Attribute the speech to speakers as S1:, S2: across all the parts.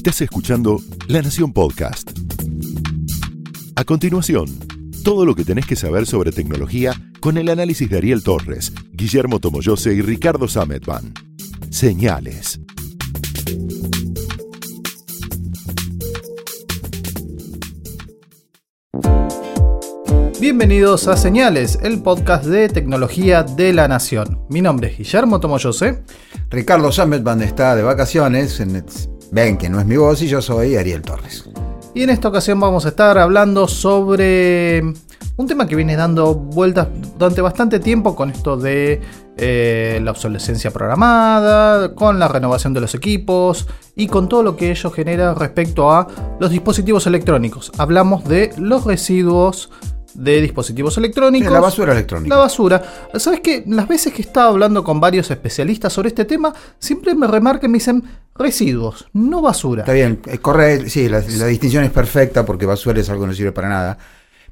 S1: Estás escuchando La Nación Podcast. A continuación, todo lo que tenés que saber sobre tecnología con el análisis de Ariel Torres, Guillermo Tomoyose y Ricardo Sametban. Señales.
S2: Bienvenidos a Señales, el podcast de tecnología de la Nación. Mi nombre es Guillermo Tomoyose.
S3: Ricardo Sametban está de vacaciones. en- Ven que no es mi voz y yo soy Ariel Torres.
S2: Y en esta ocasión vamos a estar hablando sobre un tema que viene dando vueltas durante bastante tiempo con esto de eh, la obsolescencia programada, con la renovación de los equipos y con todo lo que ello genera respecto a los dispositivos electrónicos. Hablamos de los residuos de dispositivos electrónicos.
S3: La basura electrónica.
S2: La basura. ¿Sabes qué? Las veces que he estado hablando con varios especialistas sobre este tema, siempre me remarcan y me dicen residuos, no basura.
S3: Está bien, es correcto, sí, la, la distinción es perfecta porque basura es algo que no sirve para nada.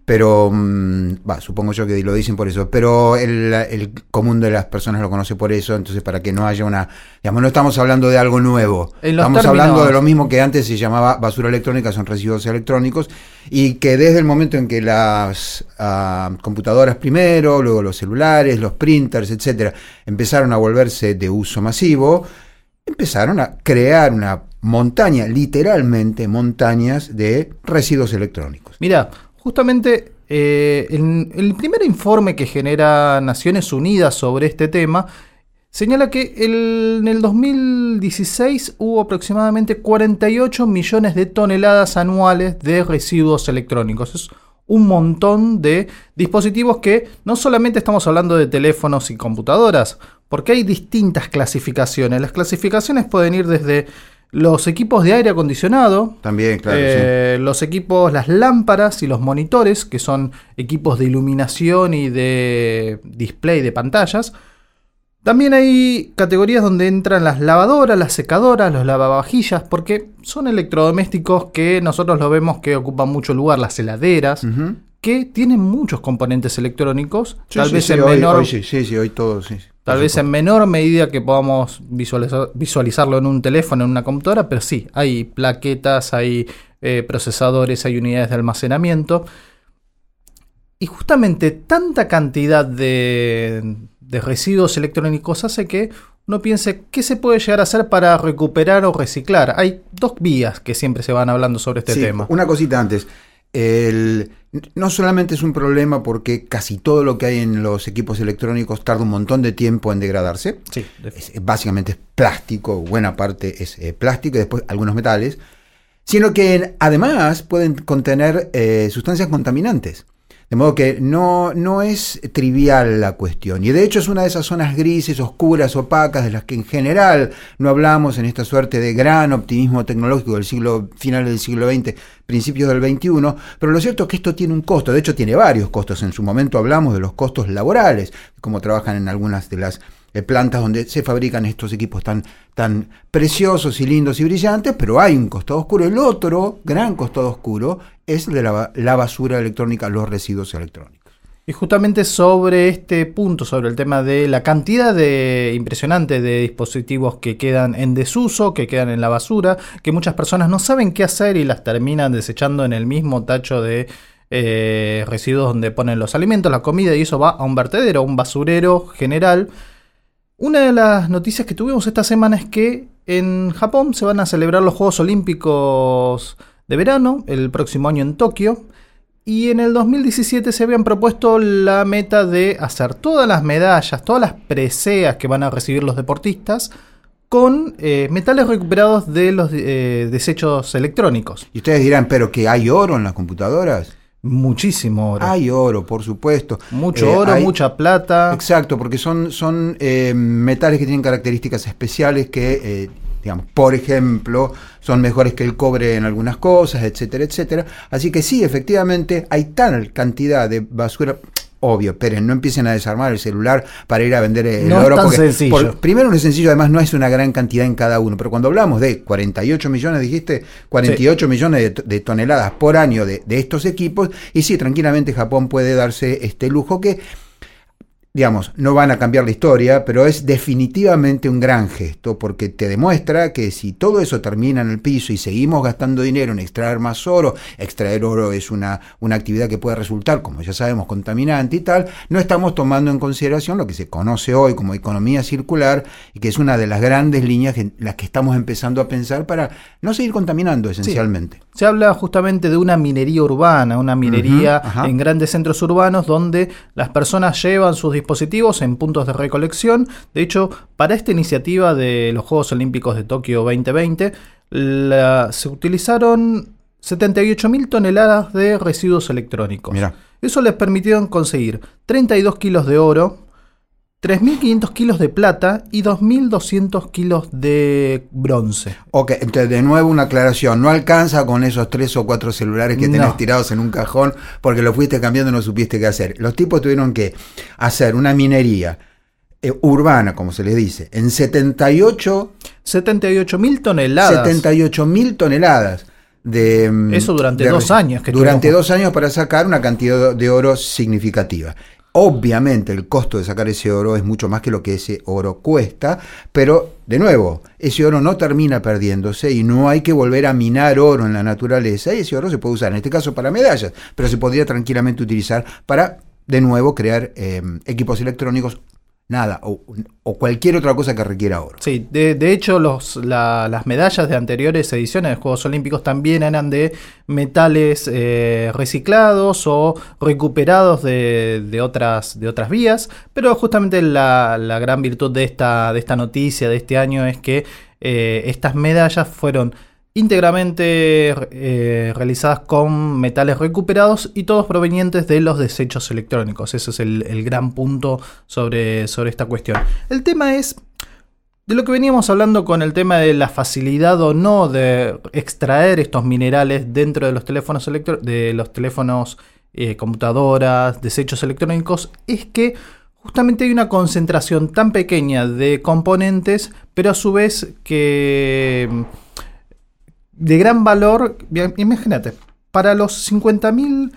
S3: Pero, mm, supongo yo que lo dicen por eso. Pero el, el común de las personas lo conoce por eso. Entonces, para que no haya una. Digamos, no estamos hablando de algo nuevo. Estamos
S2: términos-
S3: hablando de lo mismo que antes se llamaba basura electrónica, son residuos electrónicos. Y que desde el momento en que las ah, computadoras primero, luego los celulares, los printers, etcétera, empezaron a volverse de uso masivo, empezaron a crear una montaña, literalmente montañas de residuos electrónicos.
S2: Mira, justamente eh, el, primer informe que genera Naciones Unidas sobre este tema señala que en el 2016 hubo aproximadamente 48 millones de toneladas anuales de residuos electrónicos. Es un montón de dispositivos que no solamente estamos hablando de teléfonos y computadoras, porque hay distintas clasificaciones. Las clasificaciones pueden ir desde los equipos de aire acondicionado,
S3: También, claro,
S2: eh, los equipos, las lámparas y los monitores, que son equipos de iluminación y de display de pantallas. También hay categorías donde entran las lavadoras, las secadoras, los lavavajillas, porque son electrodomésticos que nosotros lo vemos que ocupan mucho lugar, las heladeras,
S3: sí.
S2: Que tienen muchos componentes electrónicos,
S3: Sí,
S2: tal
S3: sí,
S2: vez
S3: sí,
S2: en menor
S3: hoy sí, sí, sí, hoy todo, sí.
S2: Tal vez en menor medida que podamos visualizar- visualizarlo en un teléfono, en una computadora, pero sí, hay plaquetas, hay eh, procesadores, hay unidades de almacenamiento. Y justamente tanta cantidad de, de residuos electrónicos hace que uno piense qué se puede llegar a hacer para recuperar o reciclar. Hay dos vías que siempre se van hablando sobre este
S3: Sí,
S2: tema.
S3: Una cosita antes. El- no solamente es un problema porque casi todo lo que hay en los equipos electrónicos tarda un montón de tiempo en degradarse.
S2: Sí,
S3: es- básicamente es plástico, buena parte es eh, plástico y después algunos metales, sino que además pueden contener eh, sustancias contaminantes. De modo que no, no es trivial la cuestión. Y de hecho es una de esas zonas grises, oscuras, opacas, de las que en general no hablamos en esta suerte de gran optimismo tecnológico del siglo, final del siglo XX, principios del XXI. Pero lo cierto es que esto tiene un costo. De hecho, tiene varios costos. En su momento hablamos de los costos laborales, cómo trabajan en algunas de las eh, plantas donde se fabrican estos equipos tan, tan preciosos y lindos y brillantes, pero hay un costado oscuro. El otro gran costado oscuro es de la basura electrónica, los residuos electrónicos.
S2: Y justamente sobre este punto, sobre el tema de la cantidad de impresionante de dispositivos que quedan en desuso, que quedan en la basura, que muchas personas no saben qué hacer y las terminan desechando en el mismo tacho de eh, residuos donde ponen los alimentos, la comida y eso va a un vertedero, a un basurero general. Una de las noticias que tuvimos esta semana es que en Japón se van a celebrar los Juegos Olímpicos de verano, el próximo año en Tokio. Y en el 2017 se habían propuesto la meta de hacer todas las medallas, todas las preseas que van a recibir los deportistas con eh, metales recuperados de los eh, desechos electrónicos.
S3: Y ustedes dirán, pero que hay oro en las computadoras.
S2: Muchísimo oro.
S3: Hay oro, por supuesto.
S2: Mucho
S3: Eh,
S2: oro,
S3: hay-
S2: mucha plata.
S3: Exacto, porque son, son metales que tienen características especiales que, digamos, por ejemplo, son mejores que el cobre en algunas cosas, etcétera, etcétera. Así que sí, efectivamente, hay tal cantidad de basura. Obvio, esperen, no empiecen a desarmar el celular para ir a vender el
S2: No es
S3: oro.
S2: tan
S3: porque
S2: sencillo.
S3: por- primero no es sencillo, además no es una gran cantidad en cada uno. Pero cuando hablamos de 48 millones, dijiste, 48 millones de, de toneladas por año de, de estos equipos, y sí, tranquilamente Japón puede darse este lujo que digamos, no van a cambiar la historia, pero es definitivamente un gran gesto porque te demuestra que si todo eso termina en el piso y seguimos gastando dinero en extraer más oro, extraer oro es una, una actividad que puede resultar, como ya sabemos, contaminante y tal, no estamos tomando en consideración lo que se conoce hoy como economía circular y que es una de las grandes líneas en las que estamos empezando a pensar para no seguir contaminando esencialmente.
S2: Se habla justamente de una minería urbana, una minería en grandes centros urbanos donde las personas llevan sus dispositivos en puntos de recolección. De hecho, para esta iniciativa de los Juegos Olímpicos de Tokio 2020, se utilizaron 78.000 toneladas de residuos electrónicos. Eso les permitió conseguir 32 kilos de oro, 3.500 kilos de plata y 2.200 kilos de bronce.
S3: Ok, entonces de nuevo una aclaración, no alcanza con esos tres o cuatro celulares que tenés tirados en un cajón porque lo fuiste cambiando y no supiste qué hacer. Los tipos tuvieron que hacer una minería eh, urbana, como se les dice, en 78...
S2: 78 mil toneladas.
S3: 78 mil toneladas. De,
S2: mm, Eso durante dos años.
S3: Que durante dos años para sacar una cantidad de oro significativa. Obviamente el costo de sacar ese oro es mucho más que lo que ese oro cuesta, pero de nuevo, ese oro no termina perdiéndose y no hay que volver a minar oro en la naturaleza y ese oro se puede usar, en este caso para medallas, pero se podría tranquilamente utilizar para, de nuevo, crear eh, equipos electrónicos nada, o, cualquier otra cosa que requiera oro.
S2: Sí, de, hecho los, las medallas de anteriores ediciones de Juegos Olímpicos también eran de metales eh, reciclados o recuperados de, otras, de otras vías, pero justamente la, la, gran virtud de esta, de esta noticia de este año es que eh, estas medallas fueron íntegramente eh, realizadas con metales recuperados y todos provenientes de los desechos electrónicos. Ese es el, gran punto sobre, sobre, esta cuestión. El tema es de lo que veníamos hablando con el tema de la facilidad o no de extraer estos minerales dentro de los teléfonos, de los teléfonos eh, computadoras, desechos electrónicos, es que justamente hay una concentración tan pequeña de componentes, pero a su vez que de gran valor, imagínate, para los 50 mil,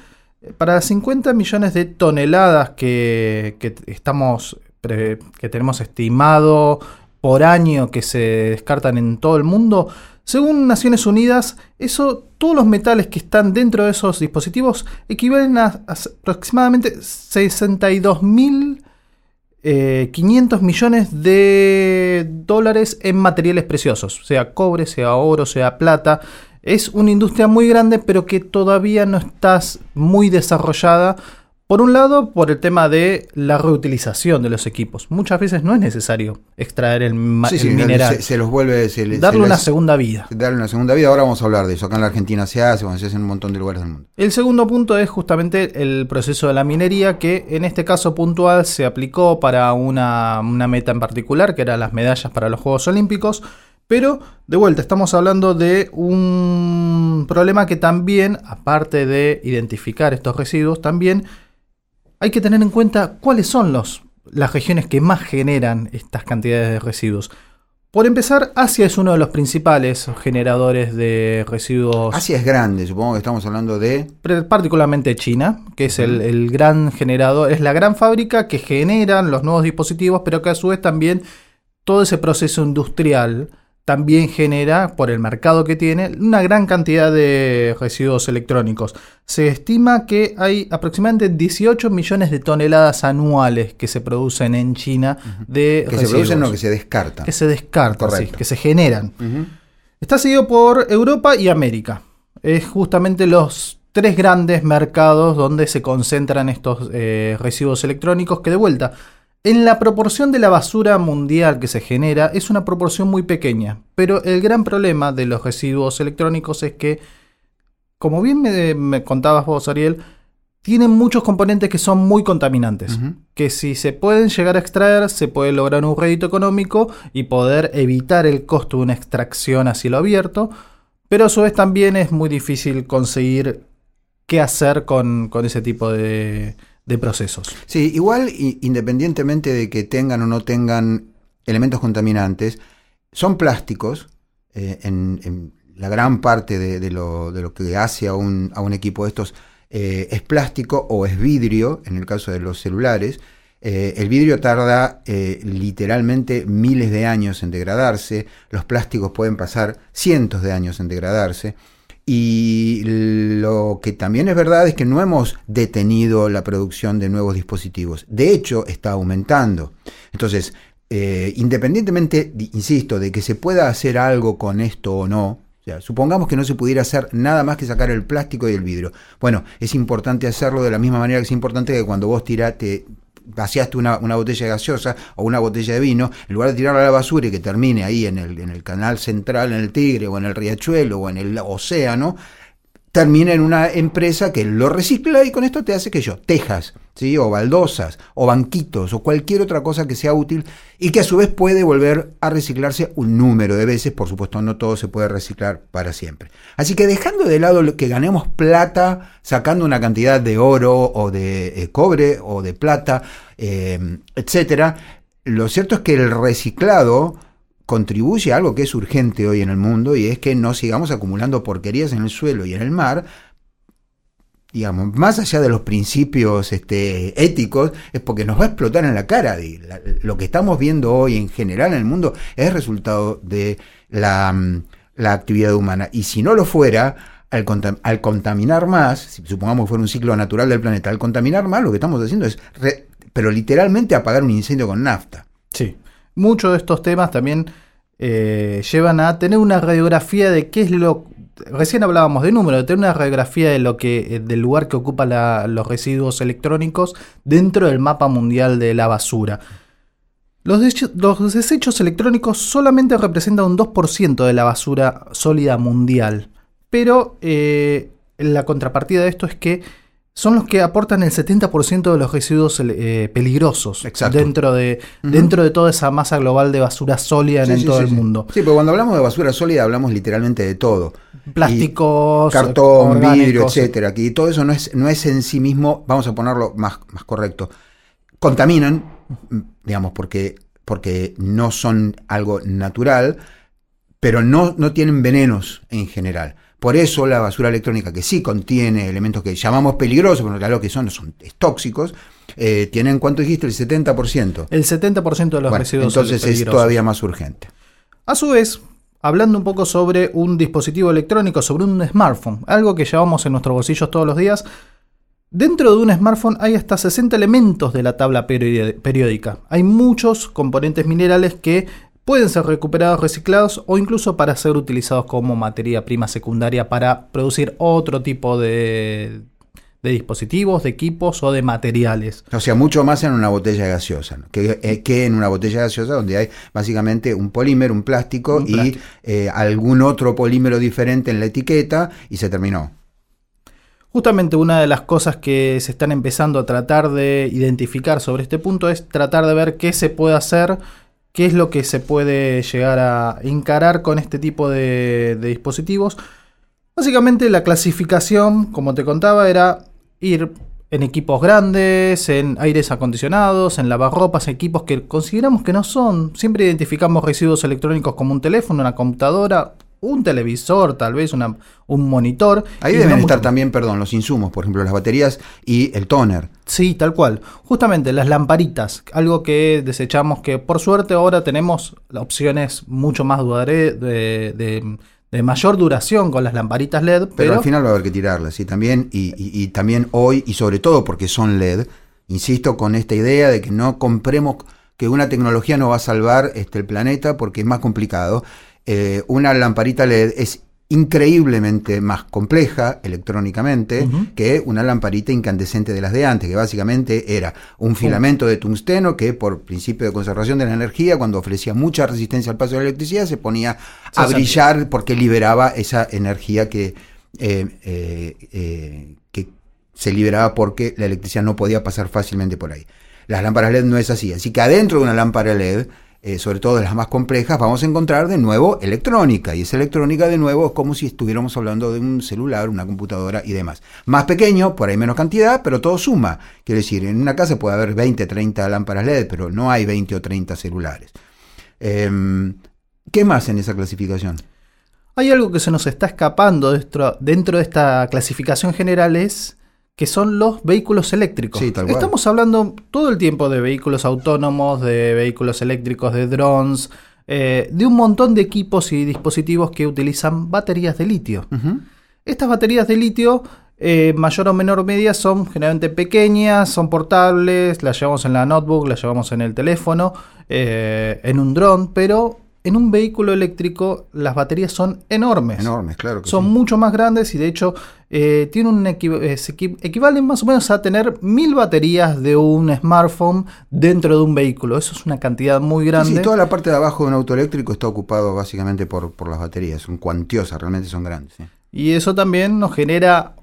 S2: para 50 millones de toneladas que, estamos, que tenemos estimado por año que se descartan en todo el mundo, según Naciones Unidas, eso, todos los metales que están dentro de esos dispositivos equivalen a, a aproximadamente 62 mil 500 eh, millones de dólares en materiales preciosos, sea cobre, sea oro, sea plata. Es una industria muy grande, pero que todavía no está muy desarrollada por un lado, por el tema de la reutilización de los equipos. Muchas veces no es necesario extraer el, mineral.
S3: Se, los vuelve.
S2: darle una segunda vida.
S3: Darle una segunda vida. Ahora vamos a hablar de eso. Acá en la Argentina se hace, se hace en un montón de lugares del mundo.
S2: El segundo punto es justamente el proceso de la minería, que en este caso puntual se aplicó para una, una meta en particular, que eran las medallas para los Juegos Olímpicos. Pero, de vuelta, estamos hablando de un problema que también, aparte de identificar estos residuos, también hay que tener en cuenta cuáles son los, las regiones que más generan estas cantidades de residuos. Por empezar, Asia es uno de los principales generadores de residuos.
S3: Asia es grande, supongo que estamos hablando de...
S2: Particularmente China, que es el, el, gran generador, es la gran fábrica que generan los nuevos dispositivos, pero que a su vez también todo ese proceso industrial también genera, por el mercado que tiene, una gran cantidad de residuos electrónicos. Se estima que hay aproximadamente 18 millones de toneladas anuales que se producen en China de
S3: Que se producen o que se descartan.
S2: Que se descartan, sí, que se generan. Está seguido por Europa y América. Es justamente los tres grandes mercados donde se concentran estos eh, residuos electrónicos que de vuelta en la proporción de la basura mundial que se genera es una proporción muy pequeña, pero el gran problema de los residuos electrónicos es que, como bien me, contabas vos, Ariel, tienen muchos componentes que son muy contaminantes, que si se pueden llegar a extraer, se puede lograr un rédito económico y poder evitar el costo de una extracción a cielo abierto, pero a su vez también es muy difícil conseguir qué hacer con ese tipo de, de procesos.
S3: Sí, igual independientemente de que tengan o no tengan elementos contaminantes, son plásticos eh, en, la gran parte de, lo, de, lo, que hace a un, a un equipo de estos eh, es plástico o es vidrio, en el caso de los celulares. Eh, el vidrio tarda literalmente miles de años en degradarse, los plásticos pueden pasar cientos de años en degradarse. Y lo que también es verdad es que no hemos detenido la producción de nuevos dispositivos. De hecho, está aumentando. Entonces, eh, independientemente, insisto, de que se pueda hacer algo con esto o no, supongamos que no se pudiera hacer nada más que sacar el plástico y el vidrio. Bueno, es importante hacerlo de la misma manera que es importante que cuando vos tirate, vaciaste una, botella de gaseosa o una botella de vino, en lugar de tirarla a la basura y que termine ahí en el, en el canal central, en el Tigre o en el Riachuelo o en el océano, termina en una empresa que lo recicla y con esto te hace que yo, tejas, ¿sí? o baldosas, o banquitos, o cualquier otra cosa que sea útil y que a su vez puede volver a reciclarse un número de veces, por supuesto no todo se puede reciclar para siempre. Así que dejando de lado lo que ganemos plata sacando una cantidad de oro o de eh, cobre o de plata, eh, etcétera, lo cierto es que el reciclado contribuye a algo que es urgente hoy en el mundo y es que no sigamos acumulando porquerías en el suelo y en el mar. Digamos, más allá de los principios este, éticos, es porque nos va a explotar en la cara. lo que estamos viendo hoy en general en el mundo es resultado de la, actividad humana. Y si no lo fuera, al, contaminar más, si supongamos que fuera un ciclo natural del planeta, al contaminar más, lo que estamos haciendo es, pero literalmente apagar un incendio con nafta.
S2: Sí. Muchos de estos temas también eh, llevan a tener una radiografía de qué es lo. Recién hablábamos de números, de tener una radiografía de lo que, eh, del lugar que ocupa los residuos electrónicos dentro del mapa mundial de la basura. Los, desechos electrónicos solamente representan un 2% de la basura sólida mundial. Pero eh, la contrapartida de esto es que son los que aportan el 70% de los residuos eh, peligrosos dentro de, dentro de toda esa masa global de basura sólida en todo el mundo.
S3: Sí, pero cuando hablamos de basura sólida hablamos literalmente de todo.
S2: Plásticos,
S3: cartón, vidrio, etcétera. Aquí todo eso no es, no es en sí mismo, vamos a ponerlo más, más correcto, contaminan, digamos, porque, porque no son algo natural, pero no, no tienen venenos en general. Por eso la basura electrónica, que sí contiene elementos que llamamos peligrosos, pero lo que son, son tóxicos, eh, tienen, ¿cuánto dijiste? El 70%.
S2: El 70% de los residuos
S3: Entonces es todavía más urgente.
S2: A su vez, hablando un poco sobre un dispositivo electrónico, sobre un smartphone, algo que llevamos en nuestros bolsillos todos los días, Dentro de un smartphone hay hasta 60 elementos de la tabla periódica. Hay muchos componentes minerales que pueden ser recuperados, reciclados o incluso para ser utilizados como materia prima secundaria para producir otro tipo de, dispositivos, de equipos o de materiales.
S3: O sea, mucho más en una botella gaseosa, que, eh, que, en una botella gaseosa donde hay básicamente un polímero, un plástico y eh, algún otro polímero diferente en la etiqueta y se terminó.
S2: Justamente una de las cosas que se están empezando a tratar de identificar sobre este punto es tratar de ver qué se puede hacer qué es lo que se puede llegar a encarar con este tipo de, dispositivos. Básicamente la clasificación, como te contaba, era ir en equipos grandes, en aires acondicionados, en lavarropas, equipos que consideramos que no son. Siempre identificamos residuos electrónicos como un teléfono, una computadora, un televisor, tal vez una, un monitor.
S3: Ahí deben estar también, perdón, los insumos, por ejemplo, las baterías y el toner.
S2: Sí, tal cual. Justamente las lamparitas, algo que desechamos que por suerte ahora tenemos opciones mucho más de, de, mayor duración con las lamparitas LED.
S3: Pero, al final va a haber que tirarlas, y también, y, también hoy, y sobre todo porque son LED, insisto con esta idea de que no compremos que una tecnología no va a salvar este, el planeta porque es más complicado. Eh, una lamparita LED es increíblemente más compleja electrónicamente que una lamparita incandescente de las de antes, que básicamente era un filamento de tungsteno que por principio de conservación de la energía, cuando ofrecía mucha resistencia al paso de la electricidad, se ponía a brillar porque liberaba esa energía que, eh, eh, que se liberaba porque la electricidad no podía pasar fácilmente por ahí. Las lámparas LED no es así, así que adentro de una lámpara LED eh, sobre todo de las más complejas, vamos a encontrar de nuevo electrónica. Y esa electrónica de nuevo es como si estuviéramos hablando de un celular, una computadora y demás. Más pequeño, por ahí menos cantidad, pero todo suma. Quiero decir, en una casa puede haber 20, 30 lámparas LED, pero no hay 20 o 30 celulares. Em, ¿Qué más en esa clasificación?
S2: Hay algo que se nos está escapando dentro, dentro de esta clasificación general es que son los vehículos eléctricos.
S3: Sí, tal cual.
S2: Estamos hablando todo el tiempo de vehículos autónomos, de vehículos eléctricos, de drones, eh, de un montón de equipos y dispositivos que utilizan baterías de litio. Estas baterías de litio, eh, mayor o menor medida, son generalmente pequeñas, son portables, las llevamos en la notebook, las llevamos en el teléfono, eh, en un dron, pero en un vehículo eléctrico las baterías son enormes.
S3: Enormes, claro que
S2: Son
S3: sí.
S2: mucho más grandes y de hecho eh, tienen un equi- eh, equi- equivalen más o menos a tener mil baterías de un smartphone dentro de un vehículo. Eso es una cantidad muy
S3: Sí,
S2: grande.
S3: sí, toda la parte de abajo de un auto eléctrico está ocupado básicamente por, por las baterías. Son cuantiosas, realmente son grandes. sí.
S2: Y eso también nos genera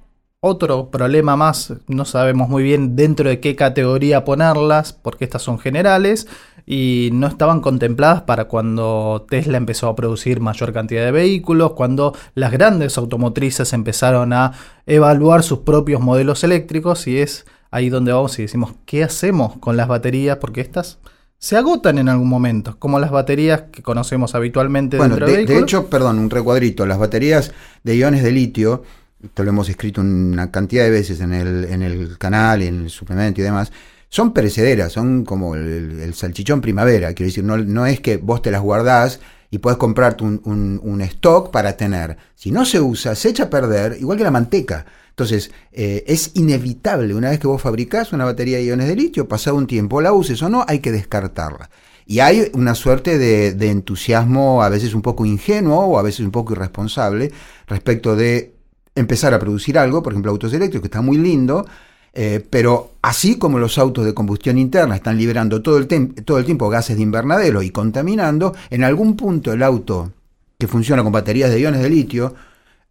S2: otro problema más. No sabemos muy bien dentro de qué categoría ponerlas, porque estas son generales y no estaban contempladas para cuando Tesla empezó a producir mayor cantidad de vehículos, cuando las grandes automotrices empezaron a evaluar sus propios modelos eléctricos y es ahí donde vamos y decimos, ¿qué hacemos con las baterías? Porque estas se agotan en algún momento, como las baterías que conocemos habitualmente
S3: Bueno,
S2: dentro
S3: de, hecho, perdón, un recuadrito. Las baterías de iones de litio, esto lo hemos escrito una cantidad de veces en el, en el canal, en el suplemento y demás, son perecederas, son como el, salchichón primavera. Quiero decir, no, no es que vos te las guardás y puedes comprarte un, un- un stock para tener. Si no se usa, se echa a perder, igual que la manteca. Entonces, eh, es inevitable, una vez que vos fabricás una batería de iones de litio, pasado un tiempo, la uses o no, hay que descartarla. Y hay una suerte de, de entusiasmo a veces un poco ingenuo o a veces un poco irresponsable respecto de empezar a producir algo, por ejemplo autos eléctricos, que está muy lindo, eh, pero así como los autos de combustión interna están liberando todo el, todo el tiempo gases de invernadero y contaminando, en algún punto el auto que funciona con baterías de iones de litio,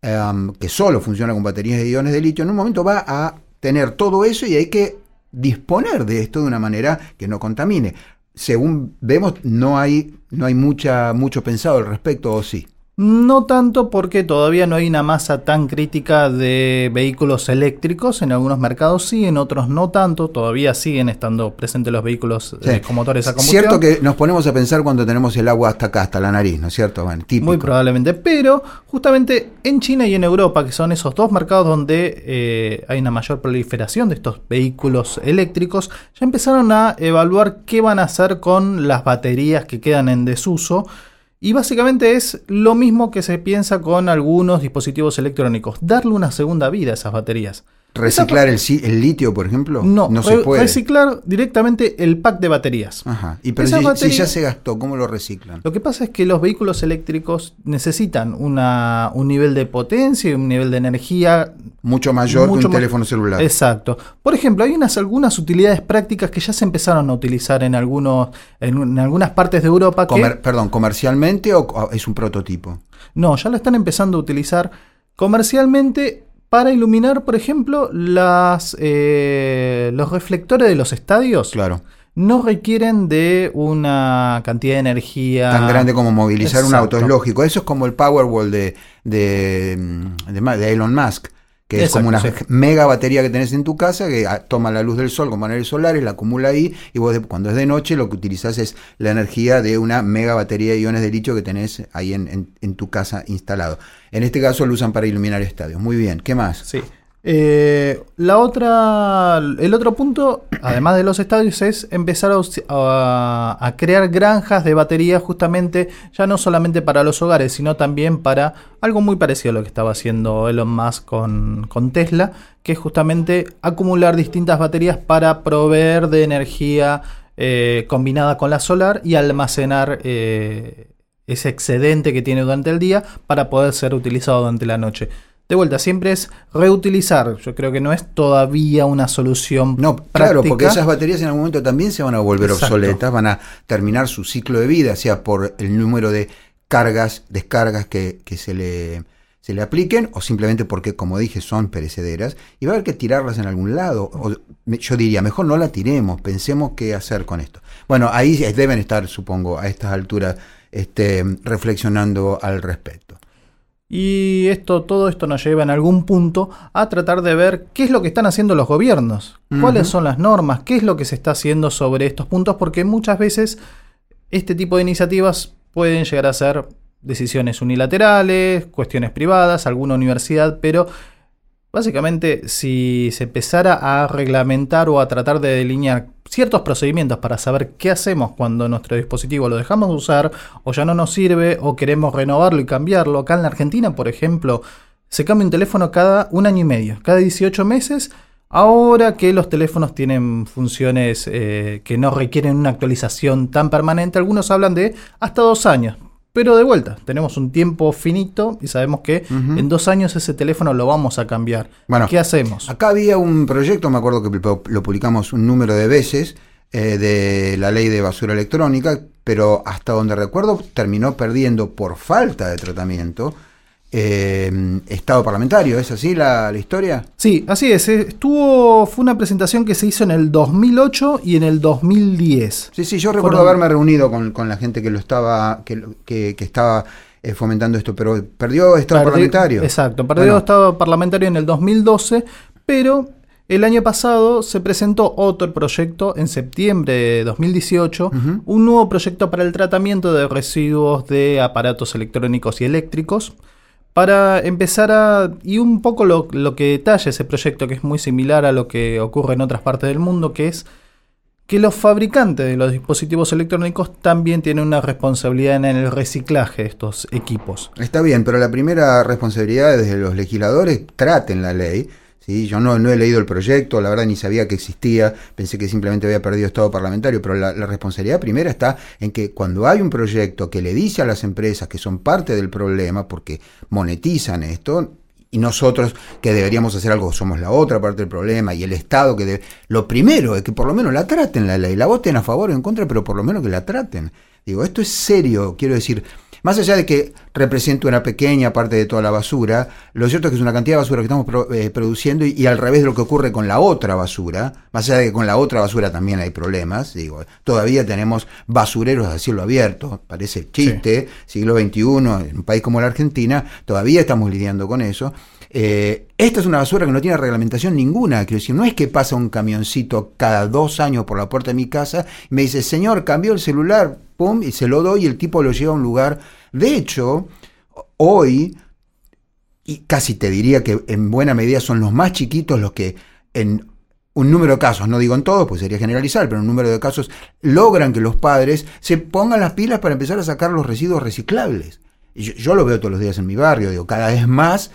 S3: em, que solo funciona con baterías de iones de litio, en un momento va a tener todo eso y hay que disponer de esto de una manera que no contamine. Según vemos, no hay, no hay mucha, mucho pensado al respecto, o sí.
S2: No tanto porque todavía no hay una masa tan crítica de vehículos eléctricos. En algunos mercados sí, en otros no tanto. Todavía siguen estando presentes los vehículos
S3: Sí.
S2: eh, con motores a combustión.
S3: Cierto que nos ponemos a pensar cuando tenemos el agua hasta acá, hasta la nariz, ¿no es cierto? Bueno, típico.
S2: Muy probablemente. Pero justamente en China y en Europa, que son esos dos mercados donde eh, hay una mayor proliferación de estos vehículos eléctricos, ya empezaron a evaluar qué van a hacer con las baterías que quedan en desuso. Y básicamente es lo mismo que se piensa con algunos dispositivos electrónicos, darle una segunda vida a esas baterías.
S3: Reciclar el, litio, por ejemplo,
S2: No,
S3: no se puede.
S2: reciclar directamente el pack de baterías.
S3: Ajá. Y pero si, si
S2: baterías-
S3: ya se gastó, ¿cómo lo reciclan?
S2: Lo que pasa es que los vehículos eléctricos necesitan una, un nivel de potencia y un nivel de energía
S3: Mucho mayor
S2: mucho
S3: que un teléfono celular.
S2: Exacto. Por ejemplo, hay unas, algunas utilidades prácticas que ya se empezaron a utilizar en, algunos, en, en algunas partes de Europa que
S3: perdón, ¿comercialmente o, o es un prototipo?
S2: no, ya lo están empezando a utilizar comercialmente para iluminar, por ejemplo, las, eh, los reflectores de los estadios.
S3: Claro.
S2: No requieren de una cantidad de energía
S3: Tan grande como movilizar un auto, es lógico. Eso es como el Powerwall de, de, mm, de de Elon Musk, que es como una
S2: sí.
S3: mega batería que tenés en tu casa, que ah, toma la luz del sol con paneles solares, la acumula ahí, y vos cuando es de noche lo que utilizás es la energía de una mega batería de iones de litio que tenés ahí en, en- en tu casa instalado. En este caso lo usan para iluminar estadios. Muy bien, ¿qué más?
S2: Sí. Eh, la otra, el otro punto, además de los estadios, es empezar a, crear granjas de baterías justamente, ya no solamente para los hogares, sino también para algo muy parecido a lo que estaba haciendo Elon Musk con, con Tesla, que es justamente acumular distintas baterías para proveer de energía eh, combinada con la solar y almacenar eh, ese excedente que tiene durante el día para poder ser utilizado durante la noche. De vuelta, siempre es reutilizar. Yo creo que no es todavía una solución
S3: No,
S2: práctica.
S3: claro, porque esas baterías en algún momento también se van a volver
S2: Exacto.
S3: obsoletas, van a terminar su ciclo de vida, sea por el número de cargas, descargas que, que se, le, se le apliquen, o simplemente porque, como dije, son perecederas, y va a haber que tirarlas en algún lado. O, yo diría, mejor no la tiremos, pensemos qué hacer con esto. Bueno, ahí deben estar, supongo, a estas alturas, este, reflexionando al respecto.
S2: Y esto, todo esto nos lleva en algún punto a tratar de ver qué es lo que están haciendo los gobiernos, cuáles son las normas, qué es lo que se está haciendo sobre estos puntos, porque muchas veces este tipo de iniciativas pueden llegar a ser decisiones unilaterales, cuestiones privadas, alguna universidad, pero Básicamente, si se empezara a reglamentar o a tratar de delinear ciertos procedimientos para saber qué hacemos cuando nuestro dispositivo lo dejamos de usar o ya no nos sirve o queremos renovarlo y cambiarlo. Acá en la Argentina, por ejemplo, se cambia un teléfono cada un año y medio, cada 18 meses. Ahora que los teléfonos tienen funciones eh, que no requieren una actualización tan permanente, algunos hablan de hasta dos años. Pero de vuelta, tenemos un tiempo finito y sabemos que en dos años ese teléfono lo vamos a cambiar.
S3: Bueno,
S2: ¿Qué hacemos?
S3: Acá había un proyecto, me acuerdo que lo publicamos un número de veces, eh, de la ley de basura electrónica, pero hasta donde recuerdo terminó perdiendo por falta de tratamiento eh, estado parlamentario, ¿es así la, historia?
S2: Sí, así es. Eh, estuvo, fue una presentación que se hizo en el 2008 y en el 2010.
S3: Sí, sí, yo recuerdo haberme reunido con, la gente que lo estaba, que, que, estaba eh, fomentando esto, pero perdió estado parlamentario.
S2: Exacto, perdió estado parlamentario en el 2012, pero el año pasado se presentó otro proyecto en septiembre de 2018, un nuevo proyecto para el tratamiento de residuos de aparatos electrónicos y eléctricos para empezar a... y un poco lo, que detalla ese proyecto, que es muy similar a lo que ocurre en otras partes del mundo, que es que los fabricantes de los dispositivos electrónicos también tienen una responsabilidad en el reciclaje de estos equipos.
S3: Está bien, pero la primera responsabilidad es de los legisladores traten la ley yo no, he leído el proyecto, la verdad ni sabía que existía, pensé que simplemente había perdido estado parlamentario, pero la, responsabilidad primera está en que cuando hay un proyecto que le dice a las empresas que son parte del problema, porque monetizan esto, y nosotros que deberíamos hacer algo, somos la otra parte del problema, y el Estado que debe... Lo primero es que por lo menos la traten la ley, la voten a favor o en contra, pero por lo menos que la traten. Digo, esto es serio, quiero decir, más allá de que represente una pequeña parte de toda la basura, lo cierto es que es una cantidad de basura que estamos eh, produciendo y, al revés de lo que ocurre con la otra basura, más allá de que con la otra basura también hay problemas, digo, todavía tenemos basureros a cielo abierto, parece chiste, siglo XXI, en un país como la Argentina, todavía estamos lidiando con eso. Eh, esta es una basura que no tiene reglamentación ninguna, quiero decir, no es que pasa un camioncito cada dos años por la puerta de mi casa y me dice, señor, cambió el celular, pum, y se lo doy y el tipo lo lleva a un lugar. De hecho, hoy, y casi te diría que en buena medida son los más chiquitos los que en un número de casos, no digo en todos, pues sería generalizar, pero en un número de casos logran que los padres se pongan las pilas para empezar a sacar los residuos reciclables. Yo, yo, lo veo todos los días en mi barrio, digo, cada vez más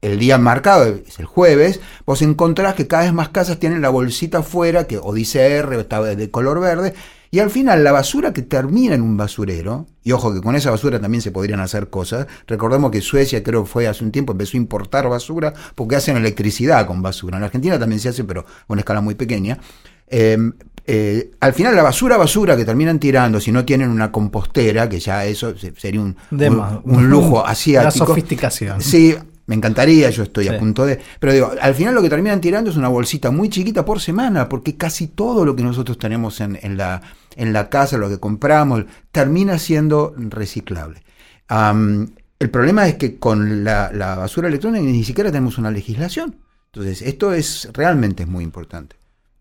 S3: el día marcado, es el jueves, vos encontrás que cada vez más casas tienen la bolsita afuera, que o dice R, o está de color verde, y al final la basura que termina en un basurero, y ojo que con esa basura también se podrían hacer cosas, recordemos que Suecia creo que fue hace un tiempo, empezó a importar basura porque hacen electricidad con basura. En Argentina también se hace, pero a una escala muy pequeña. Em, eh, al final la basura basura que terminan tirando si no tienen una compostera que ya eso sería un, un, lujo asiático
S2: la sofisticación
S3: sí me encantaría, yo estoy a punto de. Pero digo, al final lo que terminan tirando es una bolsita muy chiquita por semana, porque casi todo lo que nosotros tenemos en, la, en la casa, lo que compramos, termina siendo reciclable. el problema es que con la, la, basura electrónica ni siquiera tenemos una legislación. Entonces, esto es realmente es muy importante.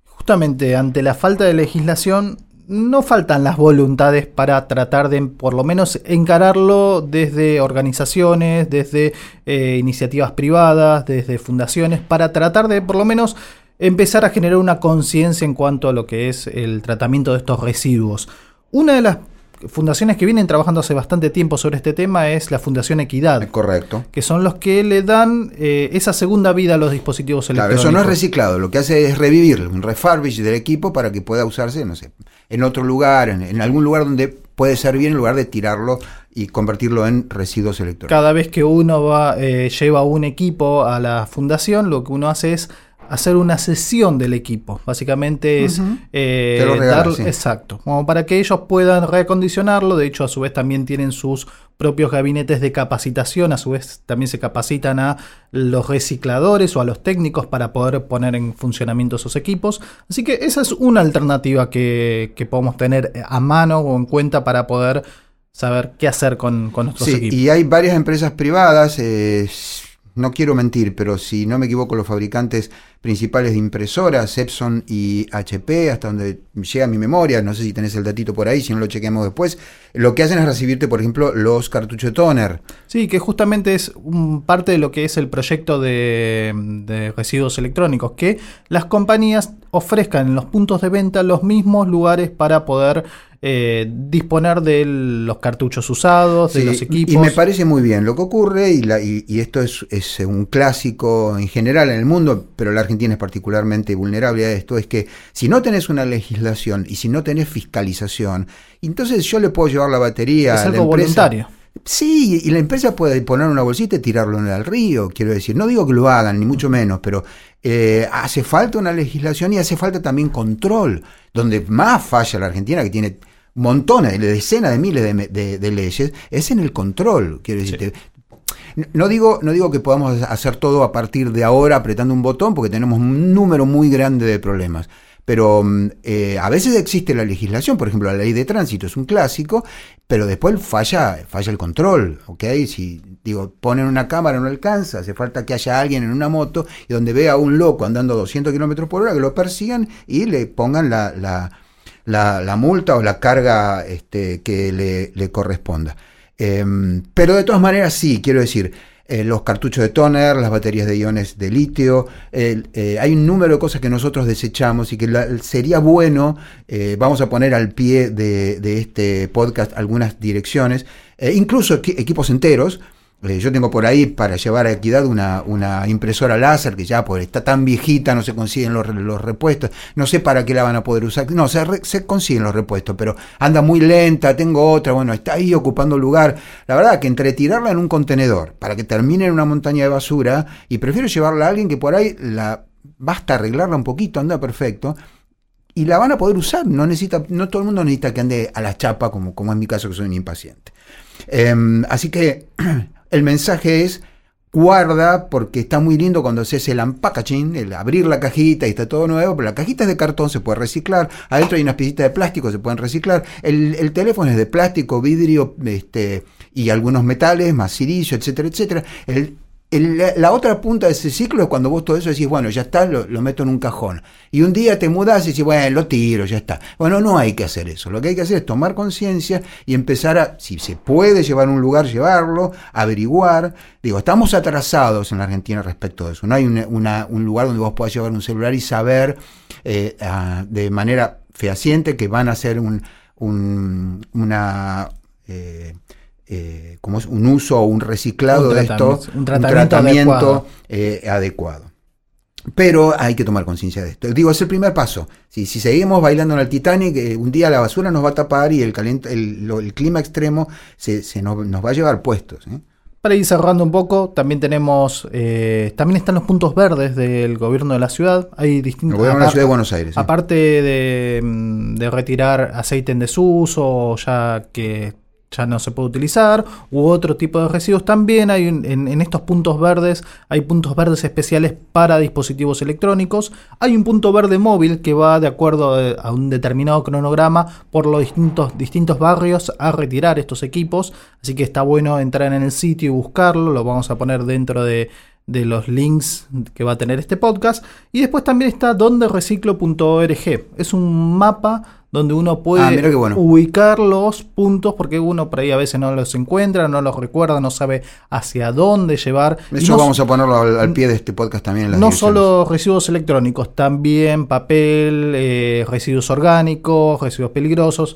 S2: Justamente ante la falta de legislación, no faltan las voluntades para tratar de, por lo menos, encararlo desde organizaciones, desde eh, iniciativas privadas, desde fundaciones, para tratar de, por lo menos, empezar a generar una conciencia en cuanto a lo que es el tratamiento de estos residuos. Una de las fundaciones que vienen trabajando hace bastante tiempo sobre este tema es la Fundación Equidad.
S3: Correcto.
S2: Que son los que le dan eh, esa segunda vida a los dispositivos electrónicos.
S3: Claro, eso no es reciclado, lo que hace es revivir un refurbish del equipo para que pueda usarse, no sé, en otro lugar, en, algún lugar donde puede servir en lugar de tirarlo y convertirlo en residuos electrónicos.
S2: Cada vez que uno va, eh, lleva un equipo a la fundación, lo que uno hace es hacer una sesión del equipo. Básicamente es
S3: eh,
S2: exacto, como para que ellos puedan reacondicionarlo. De hecho, a su vez también tienen sus propios gabinetes de capacitación. A su vez también se capacitan a los recicladores o a los técnicos para poder poner en funcionamiento esos equipos. Así que esa es una alternativa que, podemos tener a mano o en cuenta para poder saber qué hacer con, nuestros equipos.
S3: Y hay varias empresas privadas. Eh, no quiero mentir, pero si no me equivoco, los fabricantes principales de impresoras, Epson y HP, hasta donde llega mi memoria, no sé si tenés el datito por ahí, si no lo chequeamos después, lo que hacen es recibirte, por ejemplo, los cartuchos de toner.
S2: Sí, que justamente es parte de lo que es el proyecto de, de residuos electrónicos, que las compañías ofrezcan en los puntos de venta los mismos lugares para poder eh, disponer de los cartuchos usados, de los equipos.
S3: Y me parece muy bien lo que ocurre, y, la, y, esto es, es, un clásico en general en el mundo, pero la Argentina es particularmente vulnerable a esto, es que si no tenés una legislación y si no tenés fiscalización, entonces yo le puedo llevar la batería
S2: es algo voluntario.
S3: Sí, y la empresa puede poner una bolsita y tirarlo en el río, quiero decir. No digo que lo hagan, ni mucho menos, pero eh, hace falta una legislación y hace falta también control. Donde más falla la Argentina, que tiene montones, decenas de miles de, leyes, es en el control. Quiero decir, no digo, no digo que podamos hacer todo a partir de ahora apretando un botón, porque tenemos un número muy grande de problemas. Pero mm, eh, a veces existe la legislación, por ejemplo, la ley de tránsito es un clásico, pero después falla, falla el control, ¿ok? Si, digo, ponen una cámara, no alcanza, hace falta que haya alguien en una moto y donde vea a un loco andando 200 kilómetros por hora, que lo persigan y le pongan la, la, multa o la carga este, que le, corresponda. Em, pero de todas maneras, sí, quiero decir, eh, los cartuchos de toner, las baterías de iones de litio. Eh, hay un número de cosas que nosotros desechamos y que sería bueno, eh, vamos a poner al pie de, de este podcast algunas direcciones, incluso equipos enteros eh, yo tengo por ahí para llevar a Equidad una, una impresora láser que ya pues, está tan viejita, no se consiguen los, los, repuestos. No sé para qué la van a poder usar. No, se, se consiguen los repuestos, pero anda muy lenta. Tengo otra, bueno, está ahí ocupando lugar. La verdad que entre tirarla en un contenedor para que termine en una montaña de basura y prefiero llevarla a alguien que por ahí la basta arreglarla un poquito, anda perfecto y la van a poder usar. No necesita, no todo el mundo necesita que ande a la chapa, como, como en mi caso, que soy un impaciente. Em, así que El mensaje es guarda porque está muy lindo cuando haces el unpackaging, el abrir la cajita y está todo nuevo, pero la cajita es de cartón, se puede reciclar, adentro hay unas piecitas de plástico, se pueden reciclar, el, teléfono es de plástico, vidrio este, y algunos metales, más silicio, etcétera, etcétera. El, la otra punta de ese ciclo es cuando vos todo eso decís, bueno, ya está, lo, meto en un cajón. Y un día te mudás y decís, bueno, lo tiro, ya está. Bueno, no hay que hacer eso. Lo que hay que hacer es tomar conciencia y empezar a, si se puede llevar a un lugar, llevarlo, averiguar. Digo, estamos atrasados en la Argentina respecto a eso. No hay un lugar donde vos puedas llevar un celular y saber eh, de manera fehaciente que van a hacer un, una... Eh, eh, como es un uso o un reciclado de esto,
S2: un tratamiento,
S3: eh, adecuado. Pero hay que tomar conciencia de esto. Digo, es el primer paso. Si, si seguimos bailando en el Titanic, eh, un día la basura nos va a tapar y el, el, clima extremo se, nos, va a llevar puestos.
S2: Para ir cerrando un poco, también tenemos, también están los puntos verdes del gobierno de la ciudad. Hay distintos.
S3: gobierno de la ciudad de Buenos Aires.
S2: Aparte de, de, retirar aceite en desuso, ya que ya no se puede utilizar, u otro tipo de residuos. También hay en, estos puntos verdes, hay puntos verdes especiales para dispositivos electrónicos. Hay un punto verde móvil que va de acuerdo a un determinado cronograma por los distintos, distintos barrios a retirar estos equipos. Así que está bueno entrar en el sitio y buscarlo. Lo vamos a poner dentro de, de los links que va a tener este podcast. Y después también está dondereciclo.org. Es un mapa donde uno puede ah, ubicar los puntos, porque uno por ahí a veces no los encuentra, no los recuerda, no sabe hacia dónde llevar.
S3: Eso vamos a ponerlo al, pie de este podcast también.
S2: no solo residuos electrónicos, también papel, eh, residuos orgánicos, residuos peligrosos.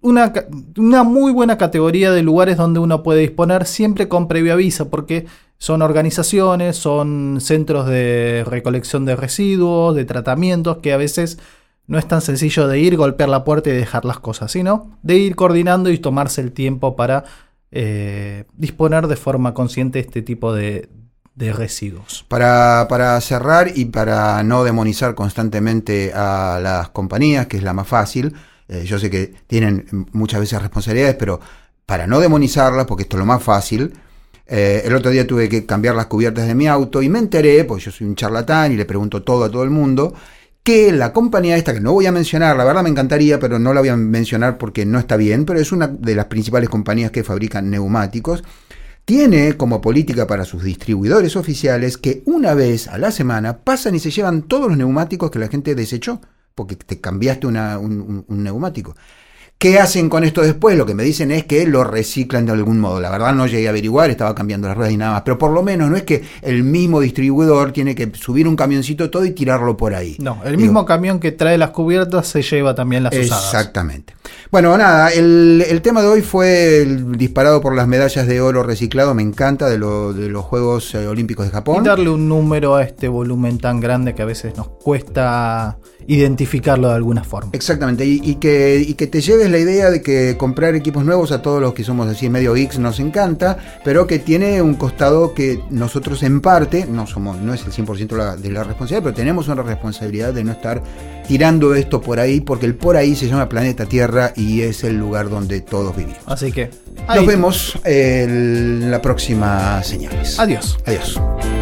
S2: Una, una, muy buena categoría de lugares donde uno puede disponer siempre con previo aviso, porque son organizaciones, son centros de recolección de residuos, de tratamientos que a veces no es tan sencillo de ir, golpear la puerta y dejar las cosas, sino de ir coordinando y tomarse el tiempo para eh, disponer de forma consciente este tipo de, residuos.
S3: Para, para, cerrar y para no demonizar constantemente a las compañías, que es la más fácil, eh, yo sé que tienen muchas veces responsabilidades, pero para no demonizarlas, porque esto es lo más fácil, eh, el otro día tuve que cambiar las cubiertas de mi auto y me enteré, porque yo soy un charlatán y le pregunto todo a todo el mundo, que la compañía esta, que no voy a mencionar, la verdad me encantaría, pero no la voy a mencionar porque no está bien, pero es una de las principales compañías que fabrican neumáticos, tiene como política para sus distribuidores oficiales que una vez a la semana pasan y se llevan todos los neumáticos que la gente desechó, porque te cambiaste un neumático. ¿Qué hacen con esto después? Lo que me dicen es que lo reciclan de algún modo. La verdad no llegué a averiguar, estaba cambiando las ruedas y nada más. Pero por lo menos no es que el mismo distribuidor tiene que subir un camioncito todo y tirarlo por ahí.
S2: No, el
S3: Digo,
S2: mismo camión que trae las cubiertas se lleva también las usadas.
S3: Exactamente. Bueno, nada, el, el tema de hoy fue el disparado por las medallas de oro reciclado, me encanta, de, lo- de los Juegos eh, Olímpicos de
S2: Y
S3: Japón.
S2: darle un número a este volumen tan grande que a veces nos cuesta identificarlo de alguna forma.
S3: Exactamente, y, y que, y que te lleves la idea de que comprar equipos nuevos a todos los que somos así medio geeks nos encanta, pero que tiene un costado que nosotros en parte, no somos, no es el 100% la- de la responsabilidad, pero tenemos una responsabilidad de no estar tirando esto por ahí, porque el por ahí se llama planeta Tierra y es el lugar donde todos vivimos.
S2: Así que,
S3: Nos vemos en la próxima señales.
S2: Adiós.
S3: Adiós.